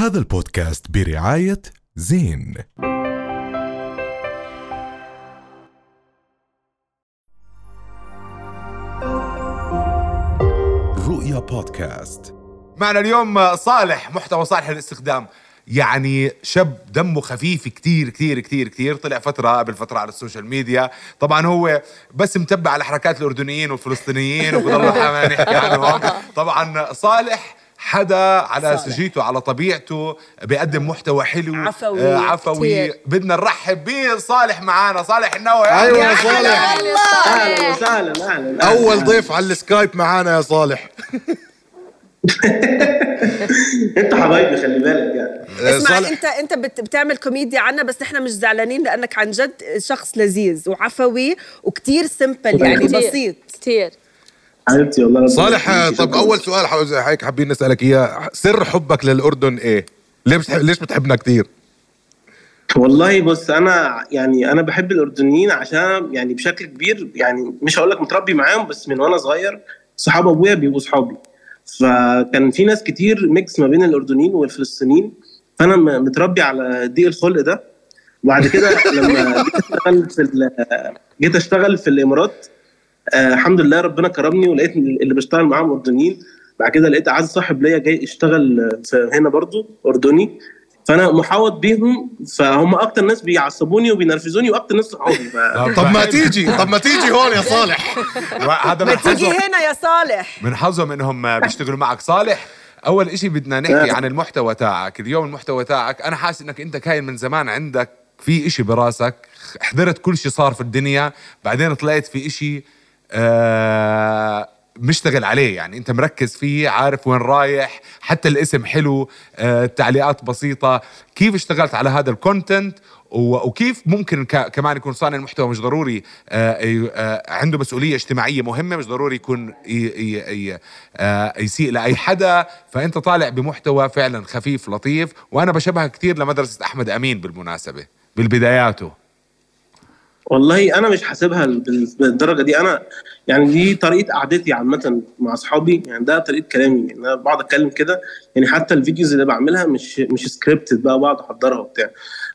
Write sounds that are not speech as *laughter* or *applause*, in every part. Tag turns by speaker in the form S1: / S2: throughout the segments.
S1: هذا البودكاست برعاية زين. رؤيا بودكاست.
S2: معنا اليوم صالح محتوى صالح للاستخدام. يعني شاب دمه خفيف كتير كتير كتير كتير. طلع فترة قبل فترة على السوشيال ميديا. طبعا هو بس متبع على حركات الأردنيين والفلسطينيين وبضل نحكي عنهم. *laughs* طبعا صالح حدا على
S3: صالح.
S2: سجيته على طبيعته بيقدم محتوى حلو
S3: عفوي
S2: آه عفوي
S3: كتير.
S2: بدنا نرحب بصالح معانا صالح النووي
S4: أيوة يا
S2: أهلاً.
S4: صالح.
S5: أهلا وسهلا أهلا
S4: أول ضيف على السكايب معانا يا صالح *laughs*
S5: أنت حبايبي خلي بالك يعني
S3: اسمع
S4: صالح
S3: أنت أنت بت- بتعمل كوميديا عنا بس إحنا مش زعلانين لأنك عن جد شخص لذيذ وعفوي وكتير simple يعني
S5: كتير.
S3: بسيط
S6: كثير
S5: حبيبتي والله
S4: صالح. طب. أول سؤال هيك حابين نسألك إياه. سر حبك للأردن إيه؟ بتحب ليش بتحبنا كثير
S5: والله بص أنا يعني أنا بحب الأردنيين عشان يعني بشكل كبير يعني مش هقول لك متربي معاهم بس من وأنا صغير صحاب أبويا بيبقوا صحابي. فكان في ناس كتير ميكس ما بين الأردنيين والفلسطينيين. فأنا متربي على ضيق الخلق ده. وبعد كده *laughs* لما جيت أشتغل في جيت أشتغل في الإمارات آه الحمد لله ربنا كرمني ولقيت اللي بشتغل معاهم أردنيين. بعد كده لقيت اعز صاحب ليا جاي يشتغل في هنا برضو أردني. فأنا محاوط بيهم فهم أكتر ناس بيعصبوني وبينرفزوني وأكتر ناس صحابي. ف...
S4: طب ما تيجي طب ما تيجي هون يا صالح.
S2: هذا
S3: ما
S2: من
S3: تيجي هنا يا صالح.
S2: من حظهم إنهم بيشتغلوا معك. صالح أول إشي بدنا نحكي عن المحتوى تاعك. اليوم المحتوى تاعك أنا حاسس إنك أنت كاين من زمان عندك في إشي براسك. حضرت كل شي صار في الدنيا بعدين طلعت في إشي آه مشتغل عليه. يعني انت مركز فيه عارف وين رايح حتى الاسم حلو آه تعليقات بسيطة. كيف اشتغلت على هذا الكونتنت وكيف ممكن كمان يكون صانع المحتوى مش ضروري آه، آه، عنده مسؤولية اجتماعية مهمة مش ضروري يكون آه، يسيء لأي حدا. فأنت طالع بمحتوى فعلا خفيف لطيف. وأنا بشبه كثير لمدرسة أحمد أمين بالمناسبة بالبداياته.
S5: والله أنا مش حاسبها بال- بالدرجة دي. أنا يعني دي طريقة قعدتي عامة مع أصحابي. يعني ده طريقة كلامي. يعني أنا بقعد أتكلم كده. يعني حتى ال videos اللي بعملها مش مش scripted بقى بقعد أحضرها وبتاع.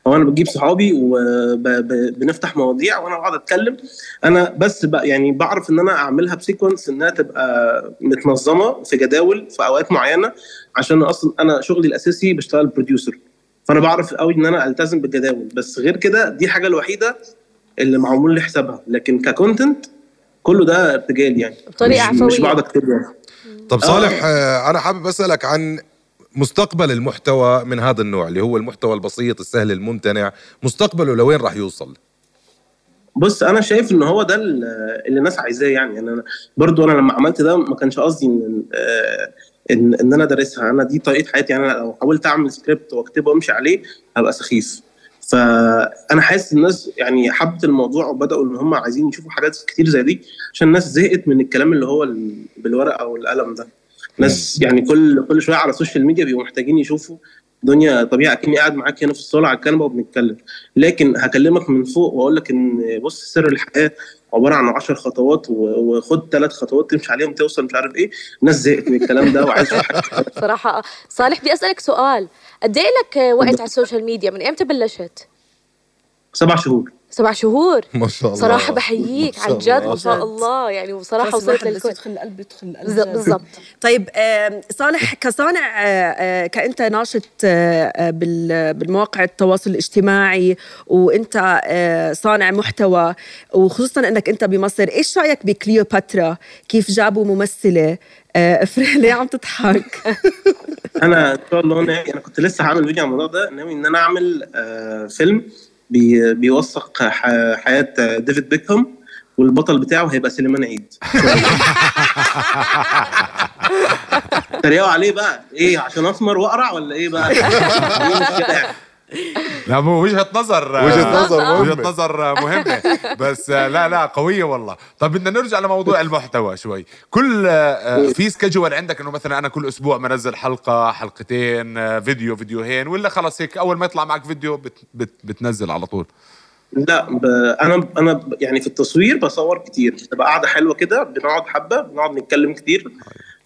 S5: هو أنا بجيب صحابي وبنفتح مواضيع وأنا بقعد أتكلم. أنا بس بقى يعني بعرف إن أنا أعملها ب sequence إنها تبقى متنظمة في جداول في أوقات معينة. عشان أصلا أنا شغلي الأساسي بشتغل producer فأنا بعرف قوي إن أنا ألتزم بالجداول. بس غير كده دي الحاجة الوحيدة اللي معمول لي حسابها. لكن ككونتنت كله ده ارتجال يعني.
S6: بطريقة
S5: مش, مش. بقعد اكتب يعني.
S4: طب صالح آه، أنا حابب أسألك عن مستقبل المحتوى من هذا النوع اللي هو المحتوى البسيط السهل الممتنع. مستقبله لوين راح يوصل؟
S5: بص أنا شايف إن هو ده ال- اللي الناس عايزاه يعني. أنا برضو أنا لما عملت ده ما كانش قصدي ان آه، إن إن أنا دارسها. أنا دي طريقة حياتي. يعني أنا لو حاولت أعمل سكريبت وأكتبه وأمشي عليه هبقى سخيف. فأنا حاسس الناس يعني حبت الموضوع وبدأوا إن هم عايزين يشوفوا حاجات كتير زي دي عشان الناس زهقت من الكلام اللي هو ال- بالورقة والقلم ده. ناس يعني كل كل شوية على السوشيال ميديا بيبقوا محتاجين يشوفوا دنيا طبيعي أكني قاعد معاك هنا في الصالة على الكنبه وبنتكلم. لكن هكلمك من فوق وأقول لك إن بص سر الحياة عبارة عن 10 خطوات وخد ثلاث خطوات تمشي عليهم توصل مش عارف إيه الناس زهقت من الكلام ده وعايز حاجة. *laughs*
S6: صراحة صالح بدي أسألك سؤال. قد إيه لك وقت على السوشيال ميديا؟ من إمتى بلشت؟
S5: سبع شهور.
S6: سبع شهور. *laughs*
S4: ما شاء الله.
S6: صراحة بحييك
S4: ما
S6: عن
S4: شاء
S6: جد
S4: الله.
S6: ما شاء. الله. يعني وصراحة
S3: خلاص
S6: وصلت للكل
S3: يدخل القلب يدخل القلب.
S6: بالضبط *laughs*
S3: طيب صالح كصانع آه، آه، كأنت ناشط آه، بال- بالمواقع التواصل الاجتماعي وأنت صانع محتوى وخصوصا إنك أنت بمصر إيش رأيك بكليوباترا؟ كيف جابوا ممثلة؟ افرح ليه عم تضحك؟ *laughs*
S5: أنا إن شاء الله ناوي أنا كنت لسه هعمل فيديو عن الموضوع ده ناوي إن أنا أعمل فيلم بي بيوثق حياة ديفيد بيكهام والبطل بتاعه هيبقى سليمان عيد. *laughs* تريقوا عليه بقى. إيه عشان أسمر وأقرع ولا إيه بقى؟ *laughs*
S2: لا مو وجهة نظر
S4: وجهة نظر مهمة.
S2: وجهة نظر مهمة. بس آه، لا لا قوية والله. طب بدنا نرجع لموضوع المحتوى شوي. كل آه، في schedule عندك إنه مثلا أنا كل أسبوع منزل حلقة حلقتين آه، فيديو فيديوهين ولا خلص هيك أول ما يطلع معك فيديو بت بت بتنزل على طول؟
S5: لا ب... أنا أنا ب- يعني في التصوير بصور كتير. بتبقى قاعدة حلوة كده بنقعد حبة بنقعد نتكلم كتير.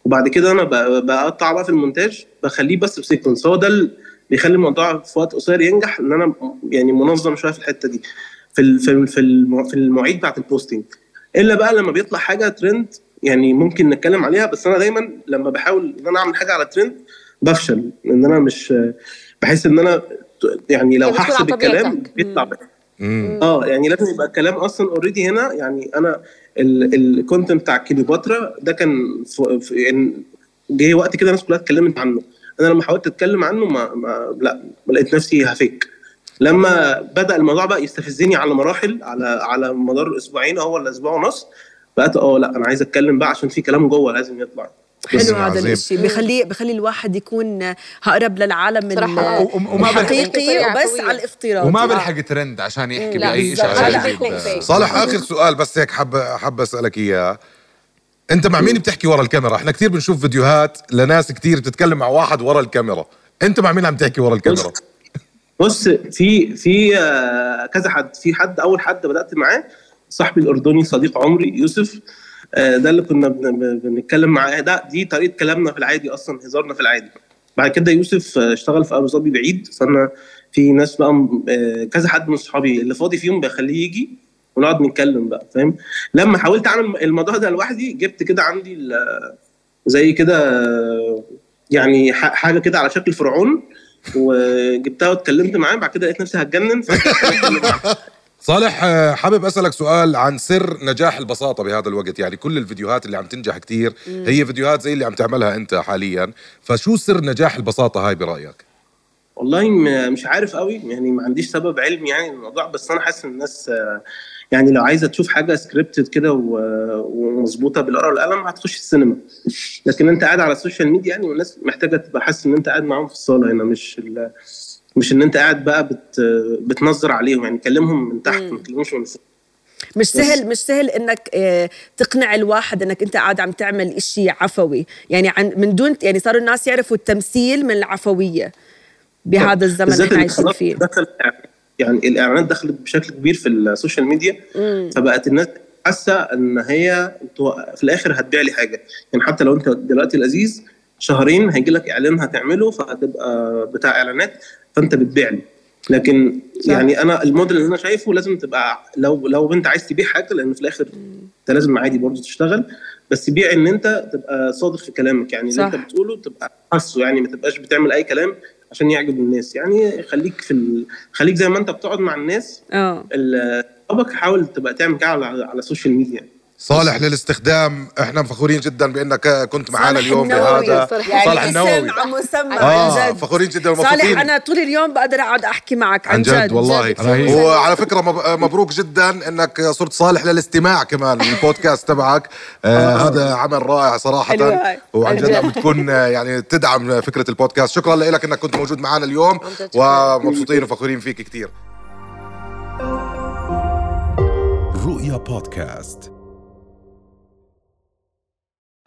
S5: وبعد كده أنا ب- بقطع بقى في المونتاج بخليه بس ب sequence. هو ده ال... بيخلي الموضوع في وقت قصير ينجح إن أنا يعني منظم شوية في الحتة دي. في ال- في ال- في الم- في المواعيد بتاعت ال posting إلا بقى لما بيطلع حاجة ترند يعني ممكن نتكلم عليها بس أنا دايما لما بحاول إن أنا أعمل حاجة على ترند بفشل. إن أنا مش بحس إن أنا يعني لو هحسب الكلام. بيطلع. آه يعني لازم يبقى الكلام أصلا already هنا. يعني أنا ال content بتاع كليوباترا ده كان في يعني جه وقت كده الناس كلها اتكلمت عنه. أنا لما حاولت أتكلم عنه ما, ما لا ما لقيت نفسي هفيك لما بدأ الموضوع بقى يستفزني على مراحل على على مدار أسبوعين هو ولا أسبوع ونص بقيت آه لا أنا عايز أتكلم بقى عشان في كلام جوه لازم يطلع.
S3: حلو هذا. الشيء بخلي بخلي الواحد يكون اقرب للعالم الحقيقي وبس. على الافتراض.
S2: وما
S3: آه.
S2: بيلحق ترند عشان يحكي بأي شيء.
S4: صالح آخر سؤال بس هيك حاب حاب أسألك إياه. انت مع مين بتحكي ورا الكاميرا؟ إحنا كثير بنشوف فيديوهات لناس كثير بتتكلم مع واحد ورا الكاميرا. انت مع مين عم تحكي ورا الكاميرا؟
S5: بص في في آه، كذا حد. في حد أول حد بدأت معاه صاحبي الأردني صديق عمري يوسف. آه، ده اللي كنا بن- بن- بنتكلم معاه. ده دي طريقة كلامنا في العادي أصلا هزارنا في العادي. بعد كده يوسف آه، اشتغل في أبو ظبي بعيد. فأنا في ناس بقى كذا حد من صحابي اللي فاضي فيهم بخليه يجي. ونقعد نتكلم بقى فاهم؟ لما حاولت أعمل الموضوع ده لوحدي جبت كده عندي ال- زي كده يعني ح- حاجة كده على شكل فرعون وجبتها واتكلمت معاه بعد كده لقيت نفسي هتجنن. *laughs*
S4: صالح حابب أسألك سؤال عن سر نجاح البساطة بهذا الوقت. يعني كل الفيديوهات اللي عم تنجح كثير هي فيديوهات زي اللي عم تعملها أنت حاليا. فشو سر نجاح البساطة هاي برأيك؟
S5: والله مش عارف قوي يعني ما عنديش سبب علمي يعني للموضوع بس أنا حاسس إن الناس يعني لو عايزة تشوف حاجة scripted كده ومظبوطة بالورقه والقلم هتخش السينما. لكن أنت قاعد على السوشيال ميديا يعني والناس محتاجة تبقى حاسس إن أنت قاعد معاهم في الصالة هنا مش مش إن أنت قاعد بقى بت بتنظر عليهم. يعني كلمهم من تحت ما تكلمهمش من فوق.
S3: مش سهل مش سهل إنك آه، تقنع الواحد إنك أنت قاعد عم تعمل إشي عفوي. يعني عن من دون يعني صاروا الناس يعرفوا التمثيل من العفوية بهذا الزمن اللي عايشين فيه.
S5: دخل يعني الإعلانات دخلت بشكل كبير في السوشيال ميديا فبقت الناس حاسة إن هي في الآخر هتبيع لي حاجة يعني حتى لو أنت دلوقتي لذيذ شهرين هيجي لك إعلان هتعمله فهتبقى بتاع إعلانات فأنت بتبيع لي لكن
S3: صح.
S5: يعني أنا الموديل اللي أنا شايفه لازم تبقى لو لو أنت عايز تبيع حاجة لأن في الآخر أنت لازم عادي برضه تشتغل بس بيع إن أنت تبقى صادق في كلامك يعني اللي
S3: صح.
S5: انت بتقوله تبقى حاسه يعني ما تبقاش بتعمل أي كلام عشان يعجب الناس. يعني خليك في ال... خليك زي ما انت بتقعد مع الناس. آه. اصحابك حاول تبقى تعمل كده على على السوشيال ميديا
S4: صالح للاستخدام. إحنا فخورين جدا بأنك كنت معنا
S3: صالح
S4: اليوم
S3: النووي.
S4: بهذا
S6: صالح
S3: يعني
S4: صالح النووي.
S3: مسمى
S4: آه
S3: عن جد.
S4: فخورين جدا
S3: صالح
S4: ومبسوطين.
S3: أنا طول اليوم بقدر أقعد أحكي معك
S4: عن جد والله.
S2: رهيب.
S4: وعلى فكرة مب- مبروك جدا إنك صرت صالح للاستماع كمان البودكاست تبعك. آه هذا عمل رائع
S3: صراحة.
S4: وعن
S6: عن
S4: جد
S6: جد.
S4: عم بتكون آه، يعني تدعم فكرة البودكاست. شكرا لك إنك كنت موجود معنا اليوم.
S6: عن جد.
S4: ومبسوطين وفخورين فيك كثير
S1: رؤيا بودكاست.